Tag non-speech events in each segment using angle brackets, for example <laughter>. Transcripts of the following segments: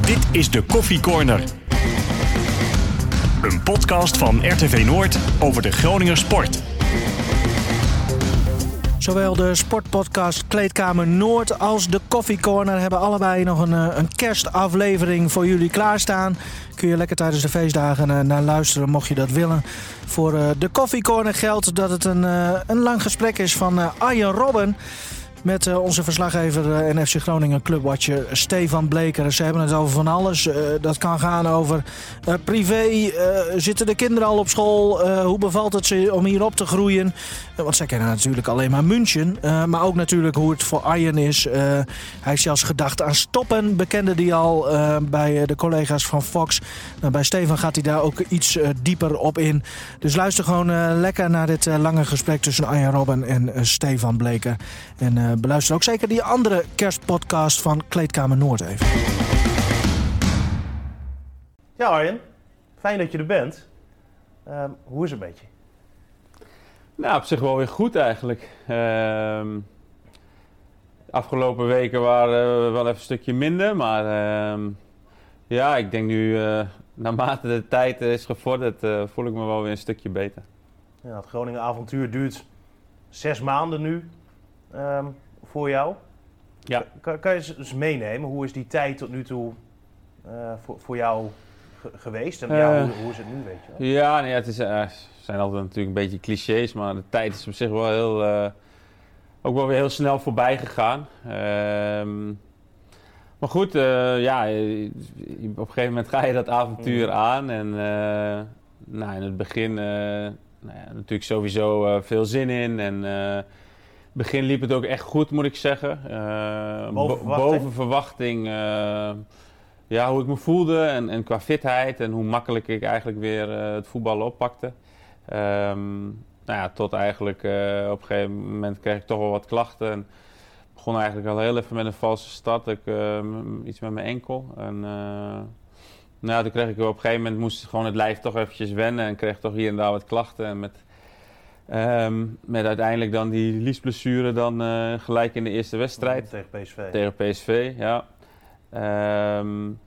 Dit is de Koffie Corner. Een podcast van RTV Noord over de Groninger sport. Zowel de sportpodcast Kleedkamer Noord als de Coffee Corner hebben allebei nog een, eh, een kerstaflevering voor jullie klaarstaan. Kun je lekker tijdens de feestdagen eh, naar luisteren mocht je dat willen. Voor eh, de Coffee Corner geldt dat het een, een lang gesprek is van Arjen Robben. Met uh, onze verslaggever en FC Groningen clubwatcher Stefan Bleker. Ze hebben het over van alles. Uh, dat kan gaan over privé. zitten de kinderen al op school? hoe bevalt het ze om hier op te groeien? want zij kennen natuurlijk alleen maar München. maar ook natuurlijk hoe het voor Arjen is. hij heeft zelfs gedacht aan stoppen. Bekende die al bij de collega's van Fox. Nou, bij Stefan gaat hij daar ook iets dieper op in. Dus luister gewoon lekker naar dit lange gesprek tussen Arjen Robben en Stefan Bleker. En beluister ook zeker die andere kerstpodcast van Kleedkamer Noord even. Ja Arjen, fijn dat je er bent. Uh, hoe is het met je? Nou, op zich wel weer goed eigenlijk. Uh, afgelopen weken waren we wel even een stukje minder, maar ehm, ja, ik denk nu, uh, naarmate de tijd is gevorderd, uh, voel ik me wel weer een stukje beter. Ja, het Groningen avontuur duurt zes maanden nu. Um, voor jou. Ja. Kan, kan, je eens meenemen, hoe is die tijd tot nu toe uh, voor, voor jou geweest? En ja, hoe, hoe, is het nu, weet je wel? Ja, nee, het is, uh, zijn altijd natuurlijk een beetje clichés, maar de tijd is op zich wel heel, ook wel weer heel snel voorbij gegaan. Ehm, maar goed, ja, op een gegeven moment ga je dat avontuur mm. aan. En nou, in het begin nou ja, natuurlijk sowieso veel zin in. En begin liep het ook echt goed, moet ik zeggen. Uh, boven verwachting? Boven verwachting uh, ja, hoe ik me voelde en, en qua fitheid en hoe makkelijk ik eigenlijk weer uh, het voetballen oppakte. Um, nou ja, tot eigenlijk op een gegeven moment kreeg ik toch wel wat klachten. En begon eigenlijk al heel even met een valse start. Ik, iets met mijn enkel. En nou, toen kreeg ik op een gegeven moment moest gewoon het lijf toch eventjes wennen. En kreeg toch hier en daar wat klachten. En met Um, met uiteindelijk dan die liesblessure dan uh, gelijk in de eerste wedstrijd. Tegen PSV. Tegen PSV, ja. Um,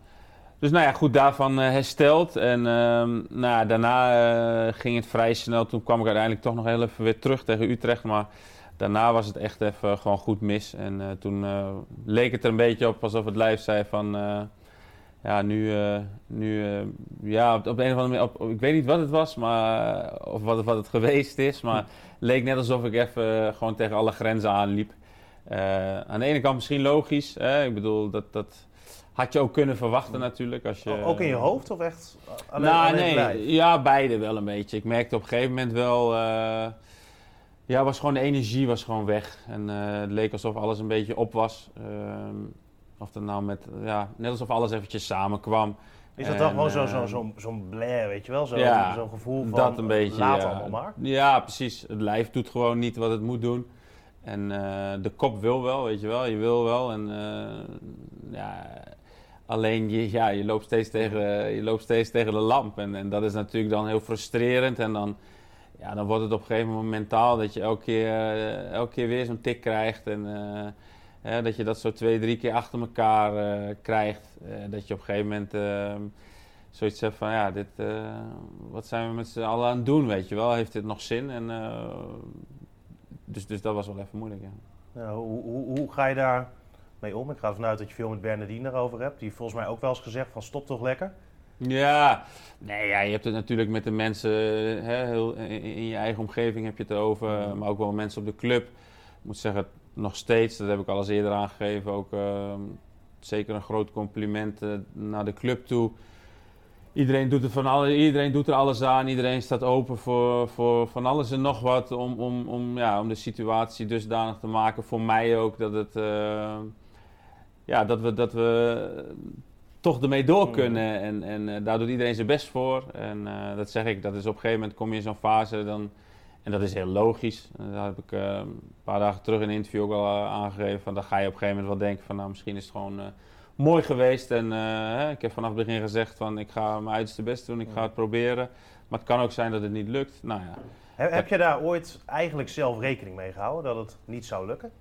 dus nou ja, goed, daarvan uh, hersteld. En um, nou, daarna uh, ging het vrij snel. Toen kwam ik uiteindelijk toch nog heel even weer terug tegen Utrecht. Maar daarna was het echt even gewoon goed mis. En toen leek het er een beetje op alsof het lijf zei van ja, nu, uh, nu uh, ja, op, een of andere manier, op, ik weet niet wat het was, maar, of wat, wat het geweest is, maar het leek net alsof ik even uh, gewoon tegen alle grenzen aanliep. aan de ene kant misschien logisch, hè? ik bedoel, dat, dat had je ook kunnen verwachten natuurlijk. Als je, ook in je hoofd of echt alleen, nou, alleen nee, Ja, beide wel een beetje. Ik merkte op een gegeven moment wel, ja, was gewoon de energie was gewoon weg. En het leek alsof alles een beetje op was. Ehm, of dat nou met, ja, net alsof alles eventjes samenkwam. Is dat dan gewoon zo'n zo, zo, zo ehm, blair, weet je wel? Zo'n ja, zo gevoel van dat een beetje, laat ja. allemaal maar. Ja, precies. Het lijf doet gewoon niet wat het moet doen. En uh, de kop wil wel, weet je wel. Je wil wel. En uh, ja, alleen je, ja, je, loopt steeds tegen, je loopt steeds tegen de lamp. En, en dat is natuurlijk dan heel frustrerend. En dan, ja, dan wordt het op een gegeven moment mentaal dat je elke keer, uh, elke keer weer zo'n tik krijgt. En dat je dat zo twee, drie keer achter elkaar uh, krijgt. Uh, dat je op een gegeven moment uh, zoiets hebt van, ja, dit, eh, wat zijn we met z'n allen aan het doen, weet je wel? Heeft dit nog zin? En, dus, dus dat was wel even moeilijk, ja. hoe, hoe, hoe, ga je daar mee om? Ik ga ervan uit dat je veel met Bernardine erover hebt. Die heeft volgens mij ook wel eens gezegd van, stop toch lekker? Ja, nee, ja, je hebt het natuurlijk met de mensen hè, heel, in, je eigen omgeving heb je het over, maar ook wel mensen op de club. Ik moet zeggen, nog steeds, dat heb ik al eens eerder aangegeven, ook uh, zeker een groot compliment uh, naar de club toe. Iedereen doet, er van alle, iedereen doet er alles aan, iedereen staat open voor, voor van alles en nog wat om, om, om, ja, om de situatie dusdanig te maken. Voor mij ook dat, het, uh, ja, dat, we, dat we toch ermee door mm. kunnen. En, en daar doet iedereen zijn best voor. En dat zeg ik, dat is op een gegeven moment kom je in zo'n fase, dan en dat is heel logisch. Daar heb ik uh, een paar dagen terug in een interview ook al uh, aangegeven. Van, dan ga je op een gegeven moment wel denken van nou misschien is het gewoon uh, mooi geweest. En ik heb vanaf het begin gezegd van ik ga mijn uiterste best doen, ik ga het proberen. Maar het kan ook zijn dat het niet lukt. Nou ja. Heb, heb je daar ooit eigenlijk zelf rekening mee gehouden dat het niet zou lukken?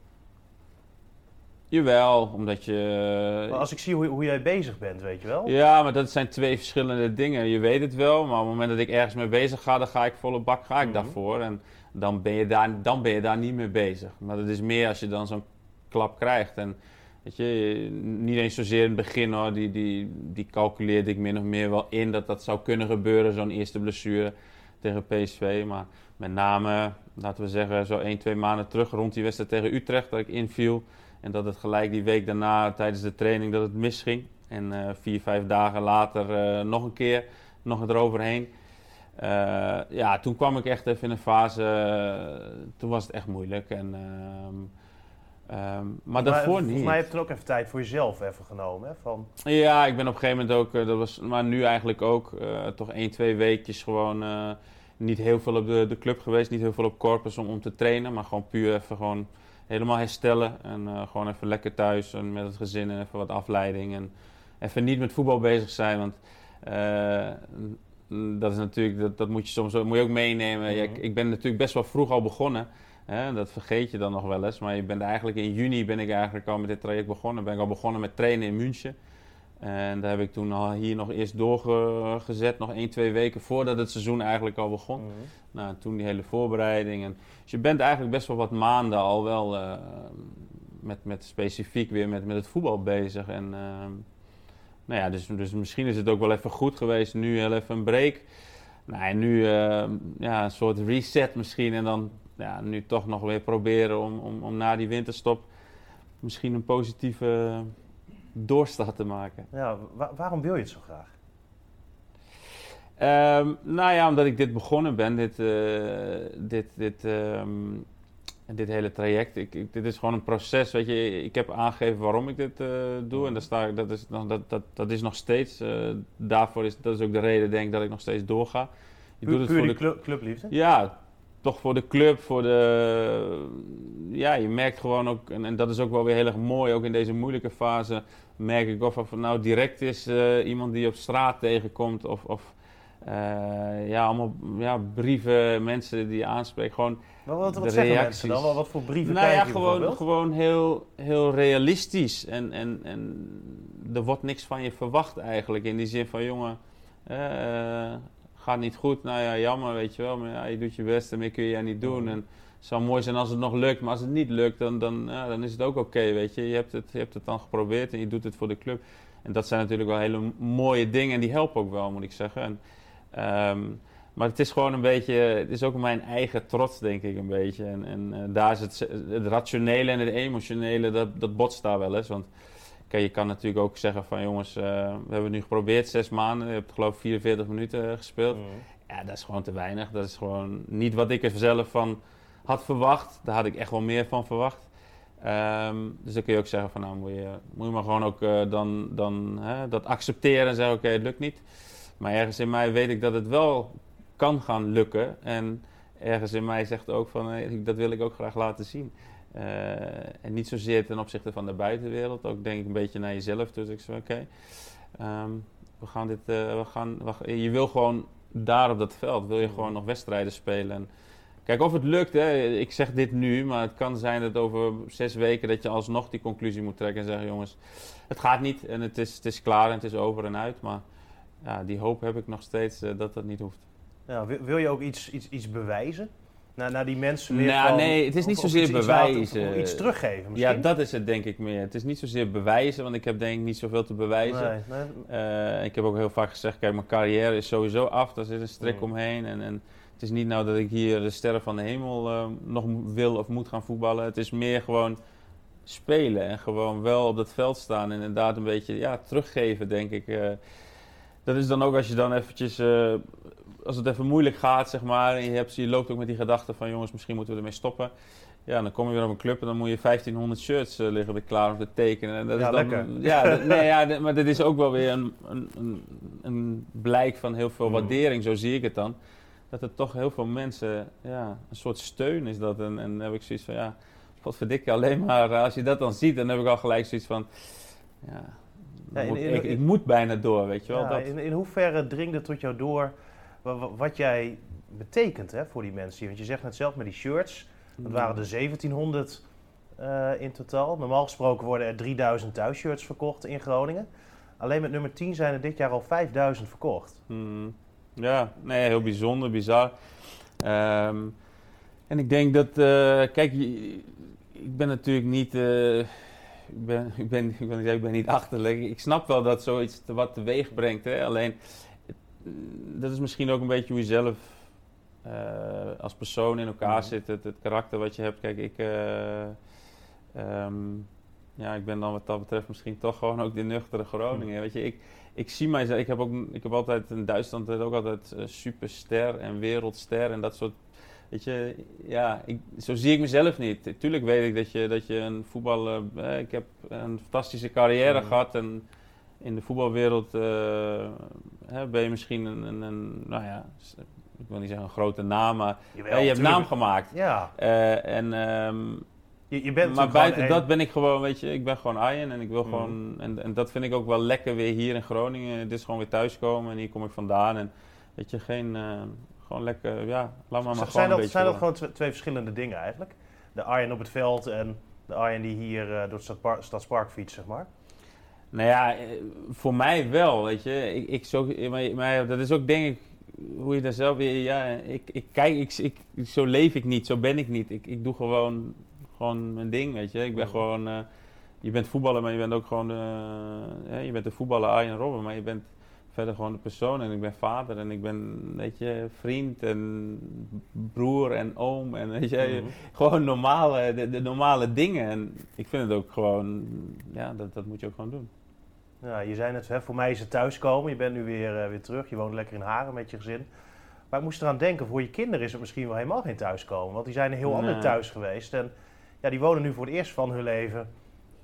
Jawel, omdat je... Maar als ik zie hoe, hoe jij bezig bent, weet je wel? Ja, maar dat zijn twee verschillende dingen. Je weet het wel, maar op het moment dat ik ergens mee bezig ga, dan ga ik volle bak ga ik Mhm. daarvoor. En dan ben, je daar, dan ben je daar niet mee bezig. Maar dat is meer als je dan zo'n klap krijgt. En weet je, niet eens zozeer in het begin hoor, die, die, die calculeerde ik min of meer wel in dat dat zou kunnen gebeuren, zo'n eerste blessure tegen PSV. Maar met name, laten we zeggen, zo 1, 2 maanden terug rond die wedstrijd tegen Utrecht, dat ik inviel. En dat het gelijk die week daarna tijdens de training dat het misging. En eh, vier, vijf dagen later eh, nog een keer, nog eroverheen. Eh, ja, toen kwam ik echt even in een fase, toen was het echt moeilijk. En, ehm, maar daarvoor volgens niet. mij heb je ook even tijd voor jezelf even genomen. Hè? Van, Ja, ik ben op een gegeven moment ook, dat was, maar nu eigenlijk ook, toch één, twee weekjes gewoon niet heel veel op de, de club geweest, niet heel veel op corpus om, om te trainen, maar gewoon puur even gewoon helemaal herstellen en eh, gewoon even lekker thuis en met het gezin en even wat afleiding en even niet met voetbal bezig zijn, want eh, dat is natuurlijk, dat, dat moet je soms ook- moet je ook meenemen. Mhm. ik ben natuurlijk best wel vroeg al begonnen. Hè, dat vergeet je dan nog wel eens. Maar je bent eigenlijk in juni ben ik eigenlijk al met dit traject begonnen. Ben ik al begonnen met trainen in München. En daar heb ik toen al hier nog eerst doorgezet, nog één, twee weken voordat het seizoen eigenlijk al begon. Mhm. Nou, toen die hele voorbereiding. En, dus je bent eigenlijk best wel wat maanden al wel eh, met, met specifiek weer met, met het voetbal bezig. En ehm, nou ja, dus, dus misschien is het ook wel even goed geweest. Nu heel even een break. Nou, en nu eh, ja, een soort reset misschien. En dan ja, nu toch nog weer proberen om, om, om na die winterstop misschien een positieve doorstart te maken. Ja, wa- waarom wil je het zo graag? Ehm, nou ja, omdat ik dit begonnen ben, dit, eh, dit, dit, ehm, dit hele traject. Ik, ik- dit is gewoon een proces, weet je. Ik heb aangegeven waarom ik dit eh, doe. En daar sta dat, is, nog- dat, dat, dat is nog steeds. eh, daarvoor is, dat is ook de reden, denk ik, dat ik nog steeds doorga. Je doet het voor de club, clubliefde? ja, toch voor de club, voor de... Ja, je merkt gewoon ook, en, en dat is ook wel weer heel erg mooi, ook in deze moeilijke fase, merk ik of het nou direct is eh, iemand die je op straat tegenkomt, of, of eh, ja, allemaal ja, brieven, mensen die je aanspreekt. Gewoon, Wat, wat, wat De zeggen mensen dan? Wat, voor brieven nou krijg ja, je gewoon, gewoon heel, heel realistisch. En, en, en er wordt niks van je verwacht eigenlijk, in die zin van, jongen, eh, gaat niet goed, nou ja, jammer, weet je wel, maar ja, je doet je best en meer kun je niet doen. En het zou mooi zijn als het nog lukt, maar als het niet lukt, dan, dan, ja, dan is het ook oké, weet je. Je hebt, het, je hebt het dan geprobeerd en je doet het voor de club. En dat zijn natuurlijk wel hele mooie dingen en die helpen ook wel, moet ik zeggen. En, ehm, maar het is gewoon een beetje, het is ook mijn eigen trots, denk ik, een beetje. En, en eh, daar is het, het rationele en het emotionele, dat, dat botst daar wel eens. Want kijk, je kan natuurlijk ook zeggen van, jongens, eh, we hebben het nu geprobeerd, zes maanden. Je hebt geloof ik 44 minuten eh, gespeeld. Mhm. Ja, dat is gewoon te weinig. Dat is gewoon niet wat ik er zelf van had verwacht. Daar had ik echt wel meer van verwacht. Ehm, dus dan kun je ook zeggen van nou moet je, moet je maar gewoon ook eh, dan, dan hè, dat accepteren en zeggen oké het lukt niet. Maar ergens in mij weet ik dat het wel kan gaan lukken. En ergens in mij zegt ook van hey, dat wil ik ook graag laten zien. Eh, en niet zozeer ten opzichte van de buitenwereld. Ook denk ik een beetje naar jezelf. Dus ik zeg oké, ehm, we gaan dit, eh, we gaan, we je wil gewoon daar op dat veld, wil je gewoon nog wedstrijden spelen. Kijk, of het lukt, hè, ik zeg dit nu, maar het kan zijn dat over zes weken dat je alsnog die conclusie moet trekken en zeggen, jongens, het gaat niet en het is, het is klaar en het is over en uit. Maar ja, die hoop heb ik nog steeds eh, dat dat niet hoeft. Ja, wil, wil je ook iets, iets, iets bewijzen? Naar, naar die mensen weer Nou, van- nee, het is niet of- zozeer iets- bewijzen. iets teruggeven misschien? Ja, dat is het denk ik meer. Het is niet zozeer bewijzen, want ik heb denk ik niet zoveel te bewijzen. Nee, nee. Eh, ik heb ook heel vaak gezegd, kijk, mijn carrière is sowieso af. Daar zit een strik Mm. omheen. En, en het is niet nou dat ik hier de sterren van de hemel eh, nog wil of moet gaan voetballen. Het is meer gewoon spelen en gewoon wel op dat veld staan. En inderdaad een beetje ja, teruggeven, denk ik. Eh, dat is dan ook als je dan eventjes... eh, als het even moeilijk gaat, zeg maar, en je, hebt, je loopt ook met die gedachte van... jongens, misschien moeten we ermee stoppen. Ja, dan kom je weer op een club en dan moet je 1500 shirts eh, liggen er klaar om te tekenen. En dat Ja, is dan, lekker. <laughs> Ja, nee, ja, maar dit is ook wel weer een, een, een, een blijk van heel veel Mm. waardering, zo zie ik het dan. Dat er toch heel veel mensen, ja, een soort steun is dat. En, en dan heb ik zoiets van, ja, wat verdikke alleen maar. eh, Als je dat dan ziet, dan heb ik al gelijk zoiets van, ja, Ja, in- moet- in- ik, ik moet bijna door, weet je wel. Ja, dat. in, in hoeverre dringt het tot jou door wa- wa- wat jij betekent hè, voor die mensen? Want je zegt net zelf met die shirts, dat Mm. waren de 1700 eh, in totaal. Normaal gesproken worden er 3000 thuisshirts verkocht in Groningen. Alleen met nummer 10 zijn er dit jaar al 5000 verkocht. Hmm. Ja, nee, heel bijzonder, bizar. Ehm, en ik denk dat, kijk, ik ben natuurlijk niet ik ben, ik ben, ik ben, ik ben niet achterlijk. Ik snap wel dat zoiets te, wat teweeg brengt. Hè? Alleen, dat is misschien ook een beetje hoe je zelf uh, als persoon in elkaar mhm. zit. Het, het, karakter wat je hebt. Kijk, ik, um, ja, ik ben dan wat dat betreft misschien toch gewoon ook de nuchtere Groningen. Weet je, ik, ik zie mijzelf, ik heb, ook, ik heb altijd in Duitsland ook altijd uh, superster en wereldster en dat soort Weet je, ja, ik, zo zie ik mezelf niet. Tuurlijk weet ik dat je, dat je een voetballer... Eh, ik heb een fantastische carrière gehad en in de voetbalwereld uh, hè, ben je misschien een, een, een, nou ja, ik wil niet zeggen een grote naam, maar Jawel, je hebt naam gemaakt. Ja. En, um, je, je bent maar buiten dat ben ik gewoon, weet je, ik ben gewoon Arjen en ik wil mm. gewoon, en, en dat vind ik ook wel lekker weer hier in Groningen. Het is gewoon weer thuiskomen en hier kom ik vandaan en weet je, geen, uh, gewoon lekker, ja, laat maar, maar zijn dat, Zijn dat gewoon twee, verschillende dingen eigenlijk? De Arjen op het veld en de Arjen die hier uh, door het Stadspark fietst, zeg maar? Nou ja, eh, voor mij wel, weet je. Ik, ik zo, maar, maar dat is ook denk ik hoe je daar zelf weer... Ja, ik, ik kijk, ik, ik, zo leef ik niet, zo ben ik niet. Ik, ik doe gewoon, gewoon mijn ding, weet je. Ik ben gewoon... Uh, je bent voetballer, maar je bent ook gewoon... Uh, je bent de voetballer Arjen Robben, maar je bent verder gewoon de persoon. En ik ben vader en ik ben, weet je, vriend en broer en oom. En weet je, mhm. gewoon normale, de, de, normale dingen. En ik vind het ook gewoon, ja, dat, dat moet je ook gewoon doen. Ja, je zei net, hè, voor mij is het thuiskomen. Je bent nu weer, uh, weer terug. Je woont lekker in Haren met je gezin. Maar ik moest eraan denken, voor je kinderen is het misschien wel helemaal geen thuiskomen. Want die zijn een heel ander thuis geweest. En ja, die wonen nu voor het eerst van hun leven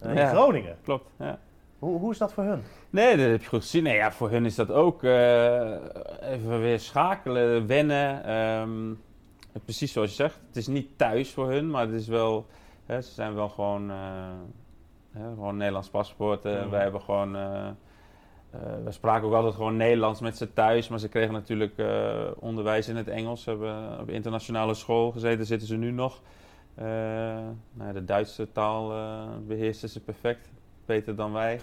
uh, in Groningen. Klopt, ja. Hoe, hoe is dat voor hun? Nee, dat heb je goed gezien. Nee, ja, voor hun is dat ook uh, even weer schakelen, wennen. Um, precies zoals je zegt. Het is niet thuis voor hun, maar het is wel... Hè, ze zijn wel gewoon... Uh, hè, gewoon Nederlands paspoort. Uh, Wij hebben gewoon... we spraken ook altijd gewoon Nederlands met ze thuis. Maar ze kregen natuurlijk onderwijs in het Engels. Ze hebben op internationale school gezeten. Zitten ze nu nog. Nou, de Duitse taal beheersen ze perfect beter dan wij.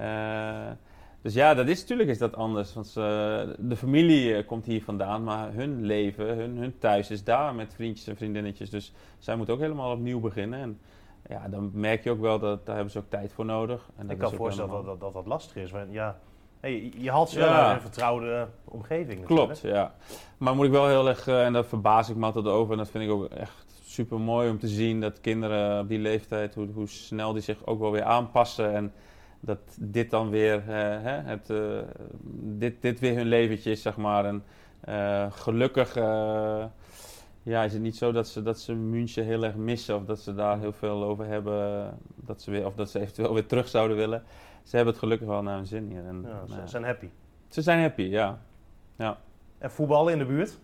uh, <laughs> dus ja, dat is natuurlijk is dat anders. Want de familie eh, komt hier vandaan, maar hun leven, hun, hun thuis is daar met vriendjes en vriendinnetjes. Dus zij moeten ook helemaal opnieuw beginnen. En ja, dan merk je ook wel dat daar hebben ze ook tijd voor nodig. En Ik kan voorstellen dat, dat, dat dat lastig is. Want ja, hey, je haalt ze wel in een vertrouwde omgeving. Klopt, ja. Maar moet ik wel heel erg, uh, en dat verbaas ik me altijd over, en dat vind ik ook echt super mooi om te zien dat kinderen op die leeftijd, hoe, hoe snel die zich ook wel weer aanpassen. En dat dit dan weer, uh, hè, het, uh, dit, dit weer hun leventje is, zeg maar. En uh, gelukkig ja, is het niet zo dat ze, dat ze München heel erg missen of dat ze daar heel veel over hebben. Dat ze weer, of dat ze eventueel weer terug zouden willen. Ze hebben het gelukkig wel naar hun zin hier. En, ja, ze zijn happy. Ze zijn happy, ja. ja. En voetbal in de buurt?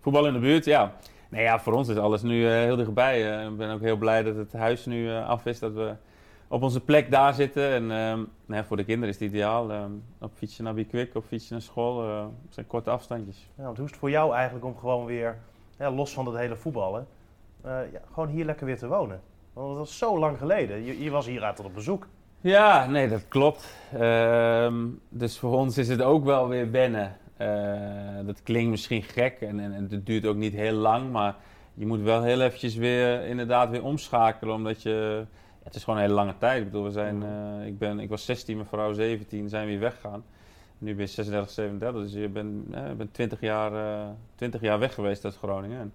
Voetbal in de buurt, ja. Nee, ja, voor ons is alles nu uh, heel dichtbij. Uh, ik ben ook heel blij dat het huis nu uh, af is, dat we op onze plek daar zitten. En nou ja, voor de kinderen is het ideaal. op fietsen naar Bikwik, op fietsen naar school. zijn korte afstandjes. Ja, want hoe is het voor jou eigenlijk om gewoon weer, ja, los van het hele voetballen, ja, gewoon hier lekker weer te wonen? Want dat was zo lang geleden. Je, je was hier altijd op bezoek. Ja, nee, dat klopt. Ehm, dus voor ons is het ook wel weer wennen. Uh, dat klinkt misschien gek en, en, en, het duurt ook niet heel lang, maar je moet wel heel eventjes weer inderdaad weer omschakelen, omdat je... Het is gewoon een hele lange tijd. Ik bedoel, we zijn, uh, ik, ben, ik was 16, mijn vrouw 17, zijn we weer weggegaan. Nu ben je 36, 37, dus je bent, uh, bent 20, jaar, 20 jaar weg geweest uit Groningen. En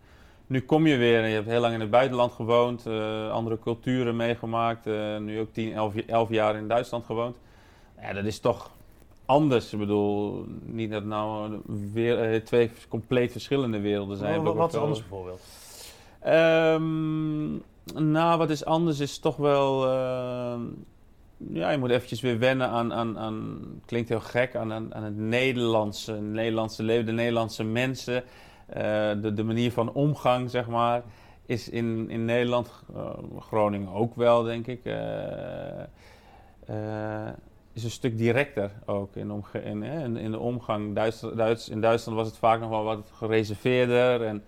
nu kom je weer en je hebt heel lang in het buitenland gewoond, andere culturen meegemaakt, nu ook 10, 11, 11 jaar in Duitsland gewoond. Ja, dat is toch anders. Ik bedoel, niet dat nou weer eh, twee compleet verschillende werelden zijn. Wat, wat is anders bijvoorbeeld? Um, nou, wat is anders is toch wel... Uh, ja, je moet eventjes weer wennen aan, aan, aan klinkt heel gek, aan, aan, aan het Nederlandse, Nederlandse leven, de Nederlandse mensen. Uh, de, de manier van omgang, zeg maar, is in, in Nederland, uh, Groningen ook wel, denk ik is een stuk directer ook in, omge in, in, in de omgang. Duits, Duits, in Duitsland was het vaak nog wel wat gereserveerder. En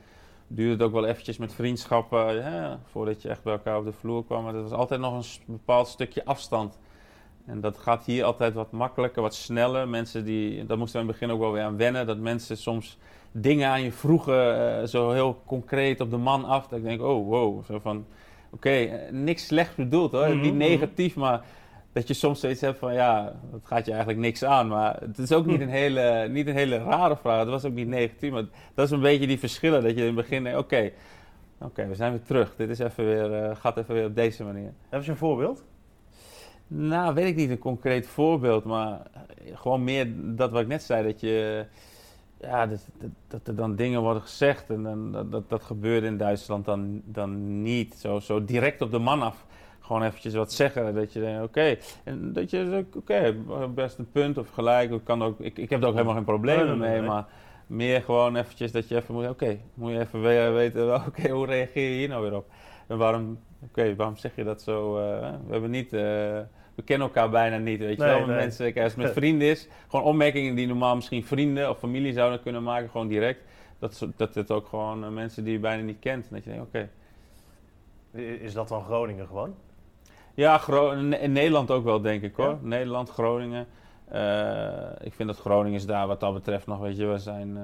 duurde het ook wel eventjes met vriendschappen, ja, voordat je echt bij elkaar op de vloer kwam. Maar er was altijd nog een bepaald stukje afstand. En dat gaat hier altijd wat makkelijker, wat sneller. Mensen die, dat moesten we in het begin ook wel weer aan wennen, dat mensen soms dingen aan je vroegen, uh, zo heel concreet op de man af. Dat ik denk, oh wow, zo van, oké, okay, niks slecht bedoeld hoor, mm -hmm. niet negatief, maar dat je soms zoiets hebt van ja, dat gaat je eigenlijk niks aan. Maar het is ook niet een hele, niet een hele rare vraag. Het was ook niet negatief. Maar dat is een beetje die verschillen. Dat je in het begin denkt, oké, oké, we zijn weer terug. Dit is even weer, uh, gaat even weer op deze manier. Heb je een voorbeeld? Nou, weet ik niet een concreet voorbeeld. Maar gewoon meer dat wat ik net zei. Dat je... Ja, dat, dat, dat er dan dingen worden gezegd en dan, dat, dat, dat gebeurde in Duitsland dan, dan niet. Zo, zo direct op de man af gewoon eventjes wat zeggen. Dat je denkt, oké. En dat je, oké, best een punt of gelijk. Ik, kan ook, ik, ik heb er ook helemaal geen problemen mee. Maar meer gewoon eventjes dat je even moet, oké, moet je even weten, <laughs> oké, hoe reageer je hier nou weer op? En waarom, oké, waarom zeg je dat zo? Uh, we hebben niet, uh, we kennen elkaar bijna niet, weet je nee, wel. Nee. Mensen, als het met <laughs> vrienden is, gewoon opmerkingen die normaal misschien vrienden of familie zouden kunnen maken, gewoon direct. Dat, dat het ook gewoon uh, mensen die je bijna niet kent. Dat je denkt, oké. Is dat dan Groningen gewoon? Ja, in Nederland ook wel, denk ik hoor. Ja? Nederland, Groningen. Uh, ik vind dat Groningen is daar wat dat betreft nog, weet je, we zijn.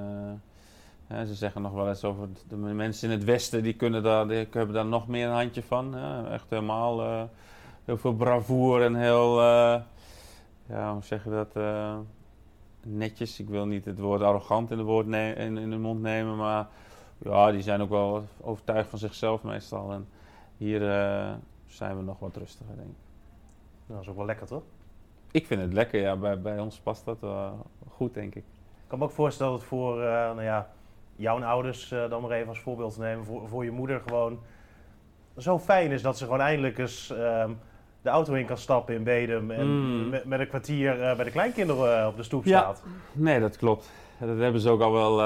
Uh, ze zeggen nog wel eens over de mensen in het Westen, die kunnen daar, die hebben daar nog meer een handje van. echt helemaal uh, heel veel bravoer en heel, ja, hoe zeg je dat? netjes. Ik wil niet het woord arrogant in de, woord in, in de mond nemen, maar ja, die zijn ook wel overtuigd van zichzelf meestal. En hier zijn we nog wat rustiger, denk ik. Nou, dat is ook wel lekker, toch? Ik vind het lekker, ja. Bij, bij ons past dat uh, goed, denk ik. Ik kan me ook voorstellen dat voor uh, nou ja, jouw ouders, uh, dan maar even als voorbeeld te nemen, voor, voor je moeder gewoon zo fijn is dat ze gewoon eindelijk eens um, de auto in kan stappen in Bedum en mm. met, met, een kwartier bij de kleinkinderen op de stoep ja. staat. Nee, dat klopt. Dat hebben ze ook al wel,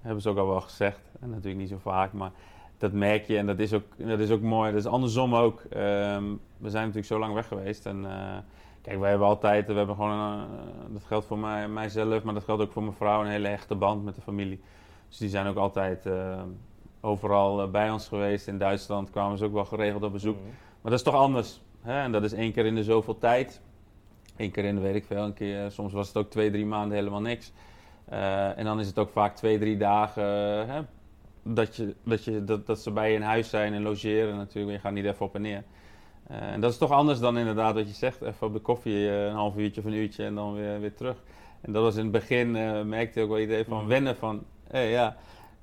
hebben ze ook al wel gezegd. En natuurlijk niet zo vaak, maar dat merk je en dat is ook, dat is ook mooi. Dat is andersom ook. Um, we zijn natuurlijk zo lang weg geweest. En uh, kijk, wij hebben altijd, we hebben gewoon, een, uh, dat geldt voor mij, mijzelf, maar dat geldt ook voor mijn vrouw, een hele hechte band met de familie. Dus die zijn ook altijd uh, overal bij ons geweest. In Duitsland kwamen ze ook wel geregeld op bezoek. Mm -hmm. Maar dat is toch anders. Hè? En dat is één keer in de zoveel tijd. Eén keer in de weet ik veel, een keer, soms was het ook twee, drie maanden helemaal niks. en dan is het ook vaak twee, drie dagen hè, dat, je, dat, je, dat, dat ze bij je in huis zijn en logeren natuurlijk. Je gaat niet even op en neer. Uh, en dat is toch anders dan inderdaad wat je zegt. Even op de koffie uh, een half uurtje of een uurtje en dan weer, weer terug. En dat was in het begin, uh, merkte ik ook wel idee van mm. wennen van... Hey, ja,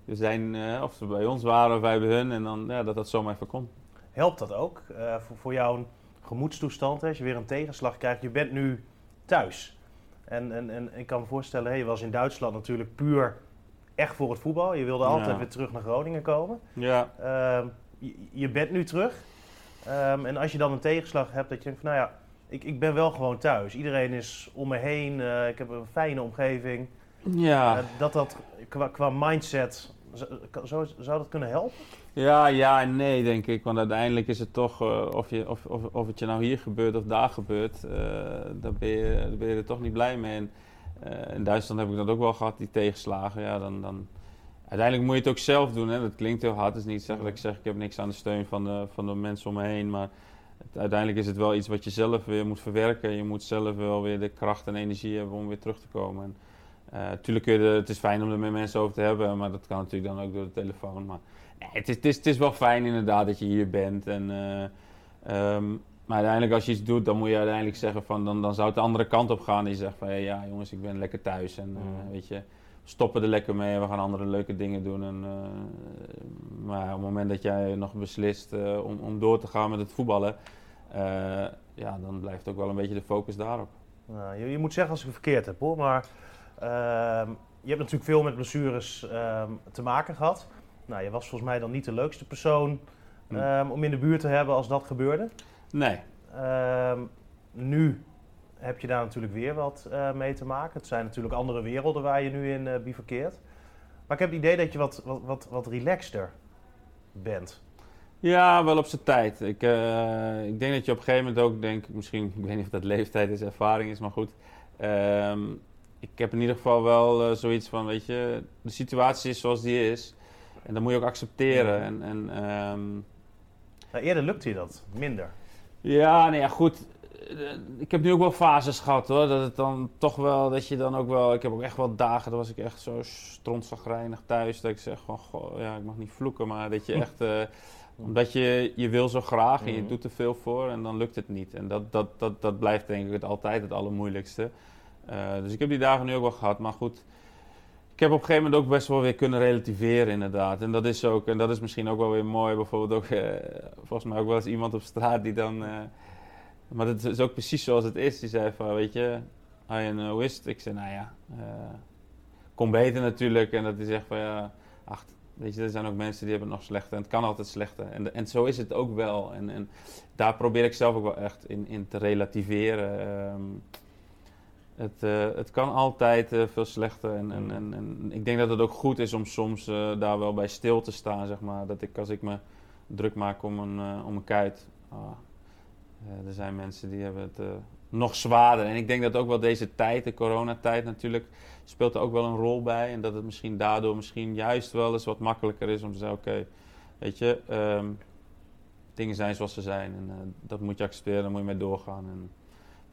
we zijn, of ze bij ons waren of wij bij hun. En dan ja, dat dat zomaar even komt. Helpt dat ook voor, voor jouw gemoedstoestand? Hè? Als je weer een tegenslag krijgt. Je bent nu thuis. En, en, en ik kan me voorstellen, hey, je was in Duitsland natuurlijk puur echt voor het voetbal. Je wilde altijd ja. weer terug naar Groningen komen. Ja. Uh, je, je, bent nu terug. Um, en als je dan een tegenslag hebt, dat je denkt van nou ja, ik, ik ben wel gewoon thuis. Iedereen is om me heen. Uh, ik heb een fijne omgeving. Ja. Uh, dat dat qua, qua mindset, zou, zou dat kunnen helpen? Ja, ja en nee, denk ik. Want uiteindelijk is het toch, uh, of, je, of, of, of het je nou hier gebeurt of daar gebeurt, uh, daar, ben je, daar ben je er toch niet blij mee. En in Duitsland heb ik dat ook wel gehad, die tegenslagen. Ja, dan, dan... Uiteindelijk moet je het ook zelf doen. Hè? Dat klinkt heel hard. Het is niet zeg dat ik zeg, ik heb niks aan de steun van de, van de mensen om me heen. Maar het, uiteindelijk is het wel iets wat je zelf weer moet verwerken. Je moet zelf wel weer de kracht en energie hebben om weer terug te komen. En, uh, tuurlijk kun je het is fijn om er met mensen over te hebben, maar dat kan natuurlijk dan ook door de telefoon. Maar nee, het, is, het, is, het is wel fijn inderdaad dat je hier bent. En, uh, um, maar uiteindelijk als je iets doet, dan moet je uiteindelijk zeggen van... dan, dan zou het de andere kant op gaan. Die zegt van, hey, ja jongens, ik ben lekker thuis. En uh, weet je, stoppen er lekker mee. We gaan andere leuke dingen doen. En, uh, maar op het moment dat jij nog beslist uh, om, om door te gaan met het voetballen... ja, dan blijft ook wel een beetje de focus daarop. Nou, je, je, moet zeggen als ik het verkeerd heb hoor, maar... Ehm, je hebt natuurlijk veel met blessures ehm, te maken gehad. Nou, je was volgens mij dan niet de leukste persoon um, om in de buurt te hebben als dat gebeurde. Nee. Uh, nu heb je daar natuurlijk weer wat uh, mee te maken. Het zijn natuurlijk andere werelden waar je nu in uh, bivakkeert. Maar ik heb het idee dat je wat, wat, wat, wat relaxter bent. Ja, wel op zijn tijd. Ik, uh, ik denk dat je op een gegeven moment ook denkt, misschien, ik weet niet of dat leeftijd is, ervaring is, maar goed. Um, ik heb in ieder geval wel zoiets van, weet je, de situatie is zoals die is. En dat moet je ook accepteren. En, en, ehm, nou, eerder lukte je dat, minder. Ja, nee, ja, goed. Eh, ik heb nu ook wel fases gehad hoor. Dat het dan toch wel, dat je dan ook wel. Ik heb ook echt wel dagen, dan was ik echt zo strontzagrijnig thuis. Dat ik zeg van, goh, ja, ik mag niet vloeken, maar dat je echt. Uh, omdat je, je wil zo graag en je mhm. doet er veel voor en dan lukt het niet. En dat, dat, dat, dat blijft denk ik het altijd het allermoeilijkste. Uh, dus ik heb die dagen nu ook wel gehad. Maar goed, ik heb op een gegeven moment ook best wel weer kunnen relativeren inderdaad. En dat is ook, en dat is misschien ook wel weer mooi. Bijvoorbeeld ook, uh, volgens mij ook wel eens iemand op straat die dan... Uh, maar dat is ook precies zoals het is. Die zei van, weet je, Arjen, hoe is het? Ik zei, nou ja, kom beter natuurlijk. En dat hij zegt van, ja, ach, weet je, er zijn ook mensen die hebben het nog slechter. En het kan altijd slechter. En, en zo is het ook wel. En, en daar probeer ik zelf ook wel echt in, in te relativeren. Um, het, uh, het kan altijd uh, veel slechter. En, en, en, en, ik denk dat het ook goed is om soms uh, daar wel bij stil te staan, zeg maar. Dat ik, als ik me druk maak om een, om een kuit... Ah, er zijn mensen die hebben het nog zwaarder. En ik denk dat ook wel deze tijd, de coronatijd natuurlijk, speelt er ook wel een rol bij. En dat het misschien daardoor misschien juist wel eens wat makkelijker is om te zeggen... Oké, weet je, um, dingen zijn zoals ze zijn. En dat moet je accepteren, daar moet je mee doorgaan. En,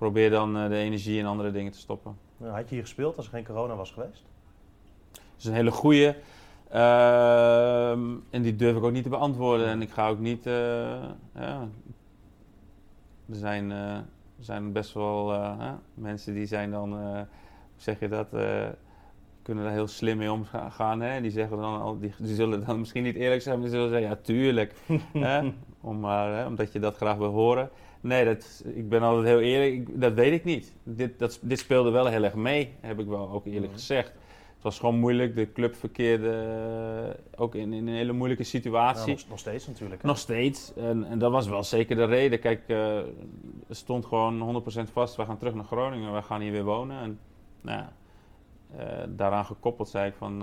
probeer dan uh, de energie in andere dingen te stoppen. had je hier gespeeld als er geen corona was geweest? Dat is een hele goede. Uh, en die durf ik ook niet te beantwoorden. En ik ga ook niet. Uh, ja. Er zijn, uh, zijn best wel mensen die zijn dan. hoe zeg je dat? kunnen daar heel slim mee omgaan. Hè? Die zeggen dan al, die, die, zullen dan misschien niet eerlijk zijn, maar die zullen zeggen: ja, tuurlijk. <laughs> hè? Om maar, hè? Omdat je dat graag wil horen. Nee, dat, ik ben altijd heel eerlijk. dat weet ik niet. Dit, dat, dit speelde wel heel erg mee, heb ik wel ook eerlijk mhm. gezegd. Het was gewoon moeilijk. De club verkeerde eh, ook in, in, een hele moeilijke situatie. nog, steeds natuurlijk. Nog steeds. En, en, dat was wel zeker de reden. Kijk, uh, er stond gewoon 100% vast. We gaan terug naar Groningen. We gaan hier weer wonen. En nou, uh, daaraan gekoppeld zei ik van...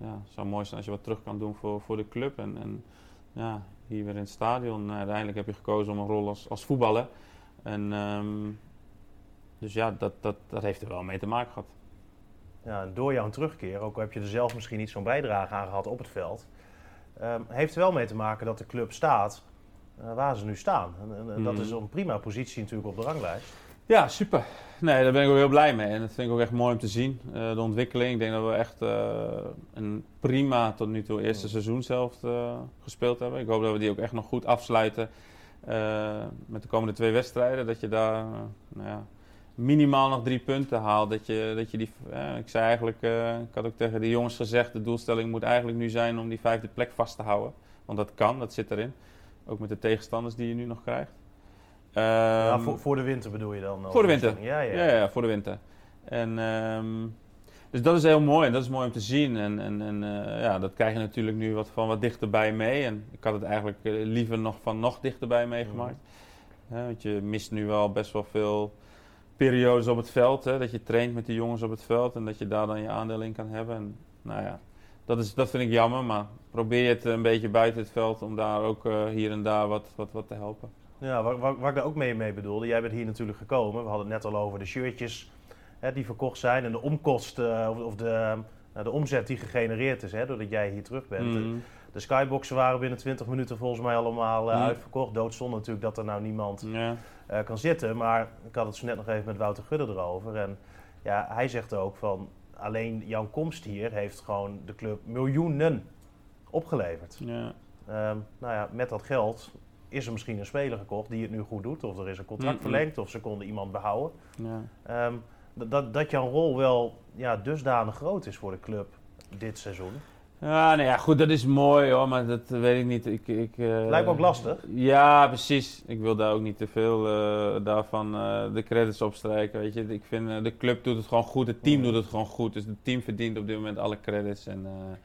ja, het zou mooi zijn als je wat terug kan doen voor, voor de club. En, en ja, hier weer in het stadion. uiteindelijk heb je gekozen om een rol als, als voetballer. En, um, dus ja, dat, dat, dat heeft er wel mee te maken gehad. Ja, door jouw terugkeer, ook al heb je er zelf misschien niet zo'n bijdrage aan gehad op het veld, um, heeft er wel mee te maken dat de club staat uh, waar ze nu staan. En, en dat is mhm. een prima positie natuurlijk op de ranglijst. Ja, super. Nee, daar ben ik ook heel blij mee. En dat vind ik ook echt mooi om te zien. Uh, de ontwikkeling. Ik denk dat we echt uh, een prima tot nu toe eerste seizoen zelf uh, gespeeld hebben. Ik hoop dat we die ook echt nog goed afsluiten met de komende twee wedstrijden. Dat je daar nou ja, minimaal nog drie punten haalt. Dat je, dat je die, ik zei eigenlijk, ik had ook tegen de jongens gezegd, de doelstelling moet eigenlijk nu zijn om die vijfde plek vast te houden. Want dat kan, dat zit erin. Ook met de tegenstanders die je nu nog krijgt ja, ehm, voor, voor, de winter bedoel je dan? Voor de winter. Ja, ja. ja, ja voor de winter. En, um, dus dat is heel mooi en dat is mooi om te zien. En, en, en uh, ja, dat krijg je natuurlijk nu wat van wat dichterbij mee. En ik had het eigenlijk uh, liever nog van nog dichterbij meegemaakt. Mm. want je mist nu wel best wel veel periodes op het veld. Hè, dat je traint met de jongens op het veld en dat je daar dan je aandeel in kan hebben. En, nou ja, dat, is, dat vind ik jammer, maar probeer het een beetje buiten het veld om daar ook uh, hier en daar wat, wat, wat te helpen. Ja, waar, waar, ik daar ook mee, mee bedoelde, jij bent hier natuurlijk gekomen. We hadden het net al over de shirtjes hè, die verkocht zijn en de omkosten of, of de, uh, de omzet die gegenereerd is hè, doordat jij hier terug bent. Mhm. De skyboxen waren binnen 20 minuten volgens mij allemaal uh, uitverkocht. Doodzonde natuurlijk dat er nou niemand uh, kan zitten. Maar ik had het zo net nog even met Wouter Gudde erover. En ja, hij zegt ook van alleen jouw komst hier heeft gewoon de club miljoenen opgeleverd. Um, nou ja, met dat geld is er misschien een speler gekocht die het nu goed doet, of er is een contract verlengd, of ze konden iemand behouden. Ja. Um, dat, dat jouw rol wel ja, dusdanig groot is voor de club dit seizoen. Ja, nou ja, goed, dat is mooi hoor, maar dat weet ik niet. Ik, ik, uh, Lijkt me ook lastig. Ja, precies. Ik wil daar ook niet te veel uh, daarvan uh, de credits opstrijken. Weet je. Ik vind de club doet het gewoon goed, het team doet het gewoon goed. Dus het team verdient op dit moment alle credits. En Ehm,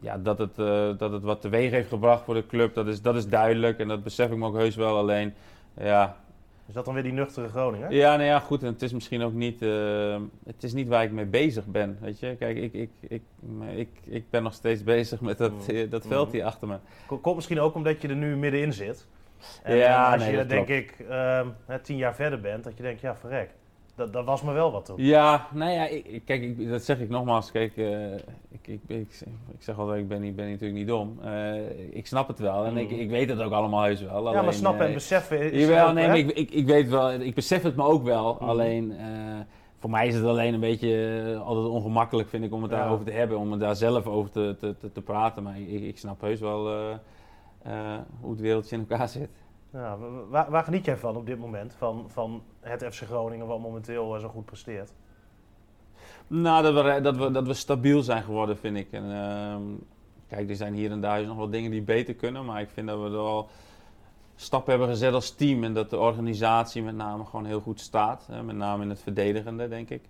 ja, dat, het, uh, dat het wat teweeg heeft gebracht voor de club, dat is, dat is duidelijk. En dat besef ik me ook heus wel. Alleen, ja... Is dat dan weer die nuchtere Groningen? Ja, nou ja, goed. En het is misschien ook niet, uh, het is niet waar ik mee bezig ben, weet je. Kijk, ik, ik, ik, ik, ik ben nog steeds bezig met dat, mm. dat veld mm. hier achter me. Komt misschien ook omdat je er nu middenin zit. En ja, als je, denk ik, uh, tien jaar verder bent, dat je denkt, ja, verrek Dat, dat was me wel wat toen. Ja, nou ja, ik, kijk, ik, dat zeg ik nogmaals. Kijk, uh, ik, ik, ik, ik, zeg altijd, ik ben, niet, ben natuurlijk niet dom. Uh, ik snap het wel en ik, mm. ik weet het ook allemaal heus wel. Alleen, ja, maar snappen en beseffen is jawel, nee, ik, ik, ik weet wel, ik besef het me ook wel. Mm. Alleen, voor mij is het alleen een beetje altijd ongemakkelijk, vind ik, om het ja. daarover te hebben. Om het daar zelf over te, te, te, te praten. Maar ik, ik snap heus wel hoe het wereldje in elkaar zit. Ja, waar, waar, geniet jij van op dit moment? Van, van het FC Groningen, wat momenteel uh, zo goed presteert? Nou, dat we, dat, we, dat we stabiel zijn geworden, vind ik. En, uh, kijk, er zijn hier en daar nog wel dingen die beter kunnen. Maar ik vind dat we er wel stappen hebben gezet als team. En dat de organisatie met name gewoon heel goed staat. Hè, met name in het verdedigende, denk ik.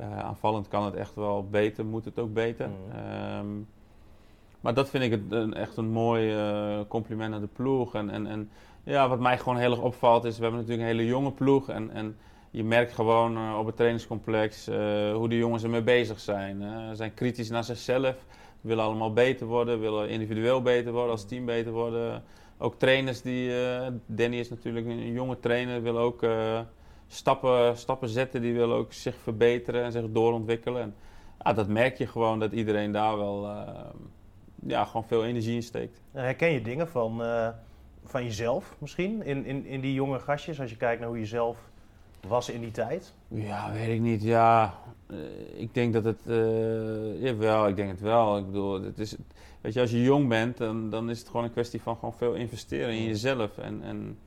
Uh, aanvallend kan het echt wel beter, moet het ook beter. Mm. maar dat vind ik het, een, echt een mooi uh, compliment aan de ploeg. En, en, en ja, wat mij gewoon heel erg opvalt is, we hebben natuurlijk een hele jonge ploeg. En, en je merkt gewoon uh, op het trainingscomplex uh, hoe de jongens ermee bezig zijn. Ze zijn kritisch naar zichzelf, willen allemaal beter worden, willen individueel beter worden, als team beter worden. Ook trainers die, uh, Danny is natuurlijk een jonge trainer, wil ook stappen, stappen zetten, die willen ook zich verbeteren en zich doorontwikkelen. En, ja, dat merk je gewoon dat iedereen daar wel ja, gewoon veel energie in steekt. Herken je dingen van van jezelf misschien in, in, in die jonge gastjes, als je kijkt naar hoe je zelf was in die tijd? Ja, weet ik niet. Ja, uh, ik denk dat het. Uh, jawel, ik denk het wel. Ik bedoel, het is, weet je, als je jong bent, dan, dan is het gewoon een kwestie van gewoon veel investeren in jezelf. En, en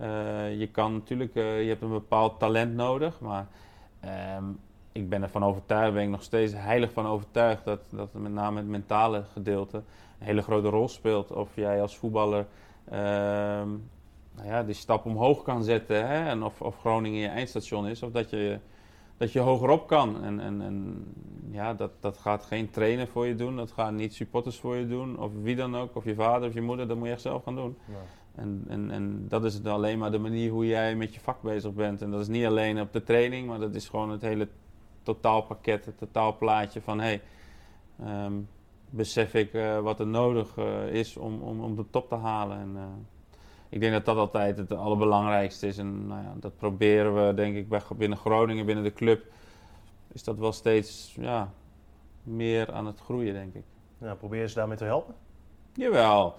uh, je kan natuurlijk, je hebt een bepaald talent nodig, maar. Um, ik ben ervan overtuigd, ben ik nog steeds heilig van overtuigd dat, dat met name het mentale gedeelte een hele grote rol speelt. Of jij als voetballer Ehm, nou ja, die stap omhoog kan zetten. Hè? En of, of Groningen je eindstation is, of dat je, dat je hogerop kan. En, en, en ja, dat, dat gaat geen trainer voor je doen, dat gaan niet supporters voor je doen, of wie dan ook, of je vader of je moeder, dat moet je echt zelf gaan doen. Ja. En, en, en dat is alleen maar de manier hoe jij met je vak bezig bent. En dat is niet alleen op de training, maar dat is gewoon het hele totaalpakket, het totaalplaatje van hé. Hey, um, besef ik uh, wat er nodig uh, is om, om, om de top te halen. En, uh, ik denk dat dat altijd het allerbelangrijkste is. En nou ja, dat proberen we, denk ik, bij, binnen Groningen, binnen de club, is dat wel steeds ja, meer aan het groeien, denk ik. Ja, probeer je ze daarmee te helpen? Jawel.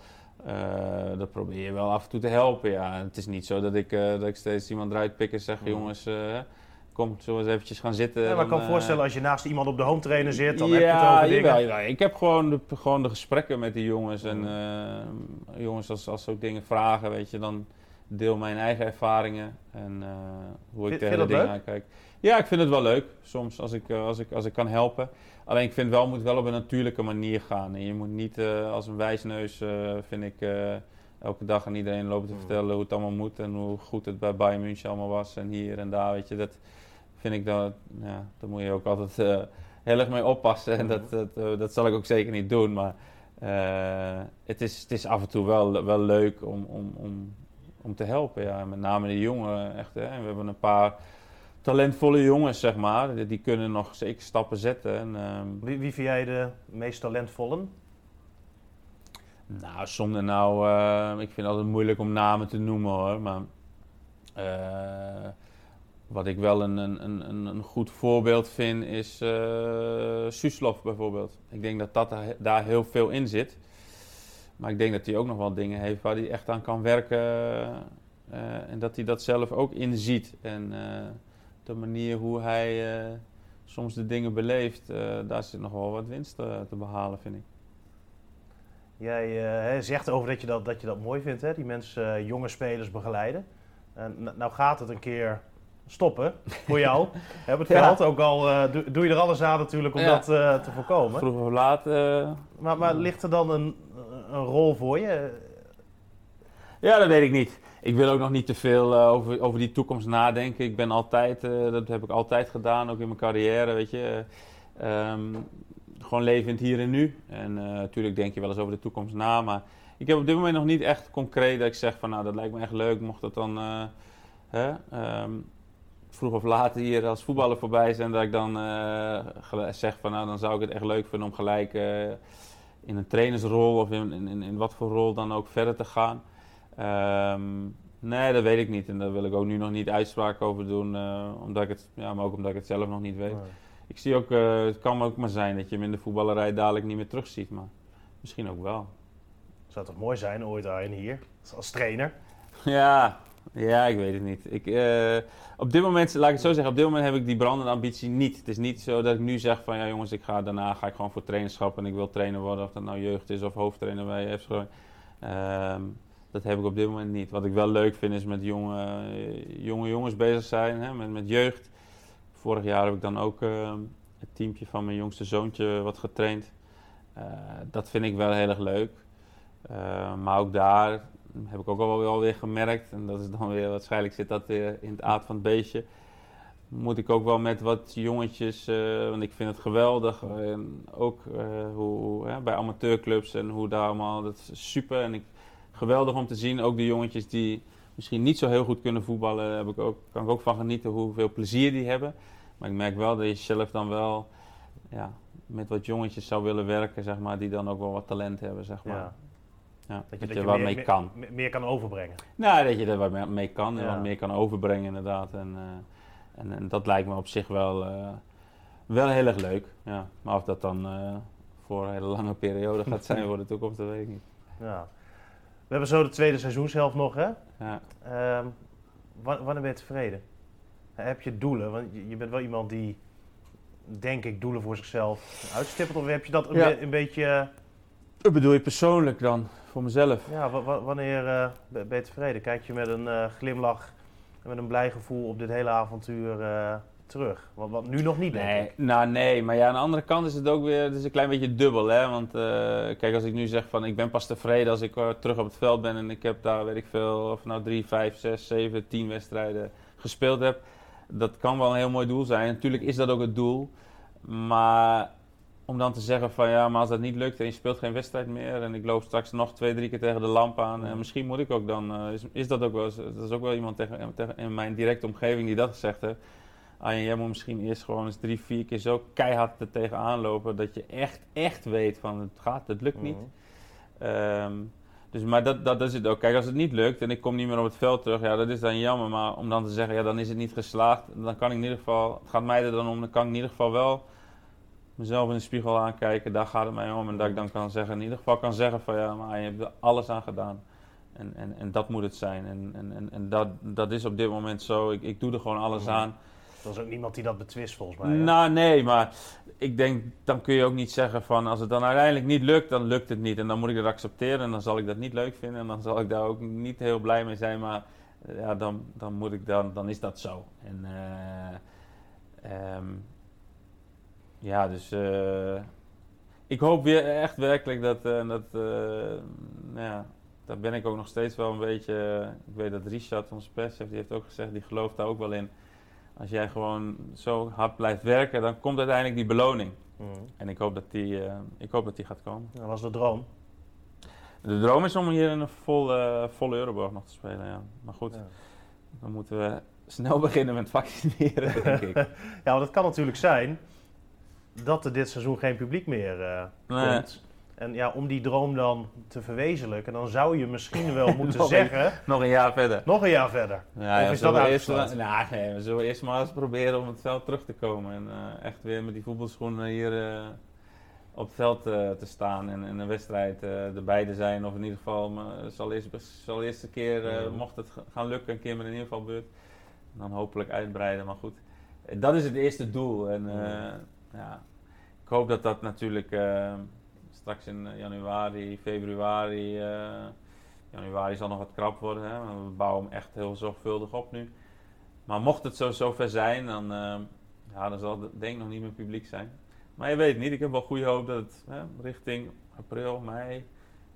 dat probeer je wel af en toe te helpen, ja. Het is niet zo dat ik, dat ik steeds iemand eruit pik en zeg, mm. jongens kom, zullen we eens eventjes gaan zitten. Ja, maar ik kan me voorstellen, als je naast iemand op de home trainer zit, dan heb je het over dingen. Ja, ik heb gewoon de, gewoon de gesprekken met die jongens. En uh, jongens, als, als ze ook dingen vragen, weet je, dan deel mijn eigen ervaringen. En uh, hoe ik tegen de dingen aankijk. Ja, ik vind het wel leuk, soms, als ik, als ik, als ik kan helpen. Alleen ik vind wel, moet wel op een natuurlijke manier gaan. En je moet niet uh, als een wijsneus, vind ik elke dag aan iedereen lopen te mm. vertellen hoe het allemaal moet en hoe goed het bij Bayern München allemaal was en hier en daar, weet je. Dat, vind ik dat, ja, daar moet je ook altijd uh, heel erg mee oppassen. En dat, dat, uh, dat zal ik ook zeker niet doen. Maar uh, het, is, het is af en toe wel, wel leuk om, om, om, om te helpen. Ja. Met name de jongen. Echt, hè. We hebben een paar talentvolle jongens, zeg maar. Die, die kunnen nog zeker stappen zetten. En, um, wie, wie vind jij de meest talentvolle? Nou, zonder nou... ik vind het altijd moeilijk om namen te noemen hoor. Maar... Wat ik wel een, een, een, een goed voorbeeld vind is uh, Suslov bijvoorbeeld. Ik denk dat, dat daar heel veel in zit. Maar ik denk dat hij ook nog wel dingen heeft waar hij echt aan kan werken. Uh, en dat hij dat zelf ook inziet. En uh, de manier hoe hij soms de dingen beleeft, daar zit nog wel wat winst te behalen, vind ik. Jij zegt over dat je dat, dat je dat mooi vindt, hè? die mensen jonge spelers begeleiden. nou gaat het een keer stoppen voor jou. <laughs> Heb het gehad, ook al uh, doe, je er alles aan natuurlijk om dat uh, te voorkomen. Vroeg of laat. Uh, maar, maar ligt er dan een, een rol voor je? Ja, dat weet ik niet. Ik wil ook nog niet te veel over, over die toekomst nadenken. Ik ben altijd, dat heb ik altijd gedaan, ook in mijn carrière, weet je. Um, gewoon levend hier en nu. En natuurlijk denk je wel eens over de toekomst na, maar ik heb op dit moment nog niet echt concreet dat ik zeg van nou, dat lijkt me echt leuk, mocht dat dan... Hè, um, vroeg of laat hier als voetballer voorbij zijn, dat ik dan uh, zeg van nou dan zou ik het echt leuk vinden om gelijk uh, in een trainersrol of in, in, in, wat voor rol dan ook verder te gaan. Um, Nee, dat weet ik niet. En daar wil ik ook nu nog niet uitspraak over doen. omdat ik het, ja, maar ook omdat ik het zelf nog niet weet. Ik zie ook, het kan ook maar zijn dat je hem in de voetballerij dadelijk niet meer terugziet. Maar misschien ook wel. Zou toch mooi zijn, ooit Arjen hier, als trainer? Ja, ja, ik weet het niet. Ik, uh, op dit moment, laat ik het zo zeggen, op dit moment heb ik die brandende ambitie niet. Het is niet zo dat ik nu zeg van ja jongens, ik ga, daarna ga ik gewoon voor trainerschap en ik wil trainer worden, of dat nou jeugd is of hoofdtrainer bij FC ehm, dat heb ik op dit moment niet. Wat ik wel leuk vind is met jonge, jonge jongens bezig zijn, hè, met, met jeugd. Vorig jaar heb ik dan ook uh, het teampje van mijn jongste zoontje wat getraind. Uh, dat vind ik wel heel erg leuk. Uh, maar ook daar heb ik ook al weer gemerkt. En dat is dan weer, waarschijnlijk zit dat in het aard van het beestje. Moet ik ook wel met wat jongetjes, uh, want ik vind het geweldig. En ook uh, hoe, bij amateurclubs en hoe daar allemaal, dat is super. En ik, geweldig om te zien, ook de jongetjes die misschien niet zo heel goed kunnen voetballen, heb ik ook, kan ik ook van genieten hoeveel plezier die hebben. Maar ik merk wel dat je zelf dan wel ja, met wat jongetjes zou willen werken, zeg maar, die dan ook wel wat talent hebben, zeg maar. Ja, dat je, dat, je, wat mee kan. Meer, kan overbrengen. Nou, dat je er wat mee kan en wat meer kan overbrengen inderdaad. En, uh, en, en, dat lijkt me op zich wel, uh, wel heel erg leuk. Ja. Maar of dat dan uh, voor een hele lange periode gaat zijn <laughs> voor de toekomst, dat weet ik niet. Ja. We hebben zo de tweede seizoenshelft nog, hè? Ja. Um, wanneer ben je tevreden? Heb je doelen? Want je bent wel iemand die, denk ik, doelen voor zichzelf uitstippelt. Of heb je dat een, ja. be een beetje... Dat bedoel je persoonlijk dan? voor mezelf. Ja, wanneer uh, ben je tevreden? Kijk je met een uh, glimlach en met een blij gevoel op dit hele avontuur uh, terug? Wat, wat nu nog niet, nee, Nou nee, maar ja, aan de andere kant is het ook weer het is een klein beetje dubbel. Hè? Want kijk, als ik nu zeg van ik ben pas tevreden als ik terug op het veld ben en ik heb daar, weet ik veel, of nou drie, vijf, zes, zeven, tien wedstrijden gespeeld heb. Dat kan wel een heel mooi doel zijn. Natuurlijk is dat ook het doel. Maar om dan te zeggen van ja, maar als dat niet lukt en je speelt geen wedstrijd meer en ik loop straks nog twee, drie keer tegen de lamp aan, en misschien moet ik ook dan, uh, is, is, dat ook wel, dat is ook wel iemand tegen, tegen, in mijn directe omgeving die dat gezegd heeft. Jij moet misschien eerst gewoon eens drie, vier keer zo keihard er tegenaan lopen dat je echt, echt weet van het gaat, het lukt niet. Mm dus, maar dat, dat, dat is het ook. Kijk, als het niet lukt en ik kom niet meer op het veld terug, ja, dat is dan jammer. Maar om dan te zeggen, ja, dan is het niet geslaagd, dan kan ik in ieder geval, het gaat mij er dan om, dan kan ik in ieder geval wel mezelf in de spiegel aankijken, daar gaat het mij om. En dat ik dan kan zeggen, in ieder geval kan zeggen van ja, maar je hebt er alles aan gedaan. En, en, en dat moet het zijn. En, en, en dat, dat is op dit moment zo. Ik, ik doe er gewoon alles aan. Er is ook niemand die dat betwist volgens mij. Nou nee, maar ik denk, dan kun je ook niet zeggen van als het dan uiteindelijk niet lukt, dan lukt het niet. En dan moet ik dat accepteren en dan zal ik dat niet leuk vinden. En dan zal ik daar ook niet heel blij mee zijn. Maar ja, dan, dan moet ik dan, dan is dat zo. En uh, ja, dus uh, ik hoop weer echt werkelijk dat, uh, dat uh, nou ja, daar ben ik ook nog steeds wel een beetje. ik weet dat Richard, onze perschef, die heeft ook gezegd, die gelooft daar ook wel in. Als jij gewoon zo hard blijft werken, dan komt uiteindelijk die beloning. Mm. En ik hoop dat die, ik hoop dat die gaat komen. Dat was de droom. De droom is om hier in een volle, volle Euroborg nog te spelen, ja. Maar goed, ja. dan moeten we snel <laughs> beginnen met vaccineren, denk ik. <laughs> ja, want dat kan natuurlijk zijn dat er dit seizoen geen publiek meer uh, komt. En ja, om die droom dan te verwezenlijken, dan zou je misschien wel <laughs> moeten zeggen... nog een jaar verder. Nog een jaar verder. Ja, of is dat nou, nee, we zullen eerst maar eens proberen om het veld terug te komen. En uh, echt weer met die voetbalschoenen hier uh, op het veld te staan. En, en een wedstrijd erbij te zijn. Of in ieder geval, zal eerst, zal eerst een keer, mocht het gaan lukken, een keer met een invalbeurt. Dan hopelijk uitbreiden, maar goed. Dat is het eerste doel. En ja, ik hoop dat dat natuurlijk uh, straks in januari, februari. Uh, januari zal nog wat krap worden. Hè? We bouwen hem echt heel zorgvuldig op nu. Maar mocht het zo zover zijn, dan, ja, dan zal het denk ik nog niet meer publiek zijn. Maar je weet niet, ik heb wel goede hoop dat het hè, richting april, mei,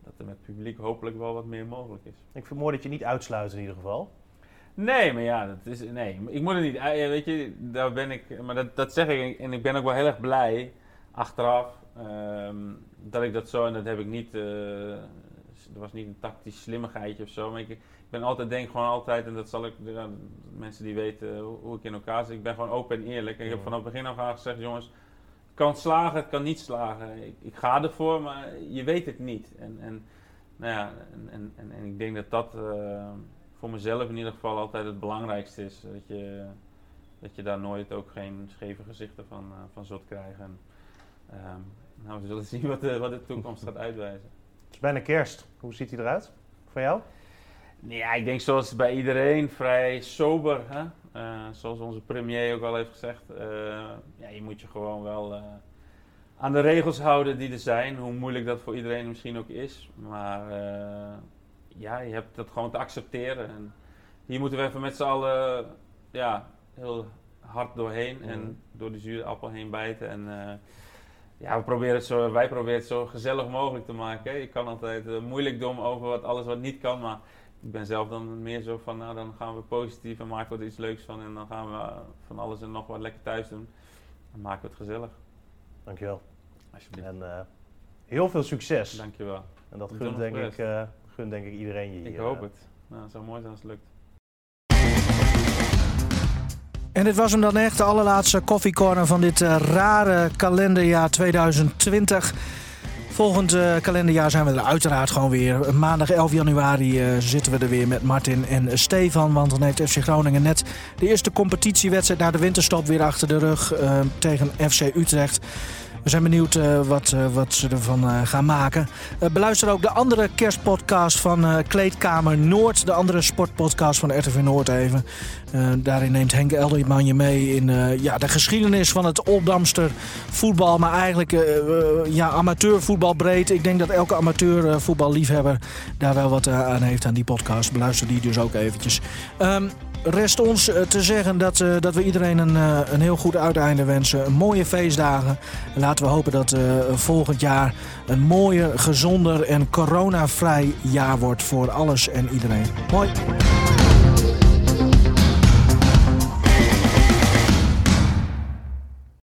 dat er met publiek hopelijk wel wat meer mogelijk is. Ik mooi dat je niet uitsluit in ieder geval. Nee, maar ja, dat is, nee, ik moet het niet. Eh, weet je, daar ben ik. Maar dat, dat zeg ik en ik ben ook wel heel erg blij achteraf um, dat ik dat zo en dat heb ik niet. Uh, er was niet een tactisch slimmigheidje of zo. Maar ik, ik, ben altijd, denk gewoon altijd, en dat zal ik. mensen die weten hoe, ik in elkaar zit, ik ben gewoon open en eerlijk. En ik heb vanaf het begin af aan gezegd: jongens, het kan slagen, het kan niet slagen. Ik, ik ga ervoor, maar je weet het niet. En, en, nou ja, en, en, en, ik denk dat dat. Uh, voor mezelf in ieder geval altijd het belangrijkste is. Dat je, dat je daar nooit ook geen scheve gezichten van, uh, van zult krijgen. Ehm, nou, we zullen <laughs> zien wat de, wat de toekomst gaat uitwijzen. Het is bijna kerst. Hoe ziet hij eruit voor jou? Ja, ik denk zoals bij iedereen vrij sober. Hè? Uh, zoals onze premier ook al heeft gezegd. Uh, ja, je moet je gewoon wel aan de regels houden die er zijn. Hoe moeilijk dat voor iedereen misschien ook is. Maar ja, je hebt dat gewoon te accepteren. En hier moeten we even met z'n allen ja, heel hard doorheen. En mhm. door die zure appel heen bijten. En ja, we proberen het zo, wij proberen het zo gezellig mogelijk te maken. Hè. Je kan altijd moeilijk doen over wat, alles wat niet kan. Maar ik ben zelf dan meer zo van, nou dan gaan we positief en maken we er iets leuks van. En dan gaan we van alles en nog wat lekker thuis doen. Dan maken we het gezellig. Dankjewel. Alsjeblieft. En uh, heel veel succes. Dankjewel. En dat gunt denk, ik, gun denk ik iedereen je hier. Ik hoop uh, het. Nou, het zou mooi zijn als het lukt. En dit was hem dan echt, de allerlaatste koffiecorner van dit rare kalenderjaar 2020. Volgend uh, kalenderjaar zijn we er uiteraard gewoon weer. Maandag 11 januari uh, zitten we er weer met Martin en Stefan. Want dan heeft FC Groningen net de eerste competitiewedstrijd na de winterstop weer achter de rug uh, tegen FC Utrecht. We zijn benieuwd uh, wat, uh, wat ze ervan uh, gaan maken. beluister ook de andere kerstpodcast van Kleedkamer Noord. De andere sportpodcast van RTV Noord even. daarin neemt Henk Elderman je mee in ja, de geschiedenis van het Oldamster voetbal. Maar eigenlijk ja, amateurvoetbal breed. Ik denk dat elke amateurvoetballiefhebber daar wel wat aan heeft aan die podcast. Beluister die dus ook eventjes. Um, rest ons eh, te zeggen dat, uh, dat we iedereen een, uh, een heel goed uiteinde wensen. Mooie feestdagen. En laten we hopen dat volgend jaar een mooier, gezonder en coronavrij jaar wordt voor alles en iedereen. Mooi.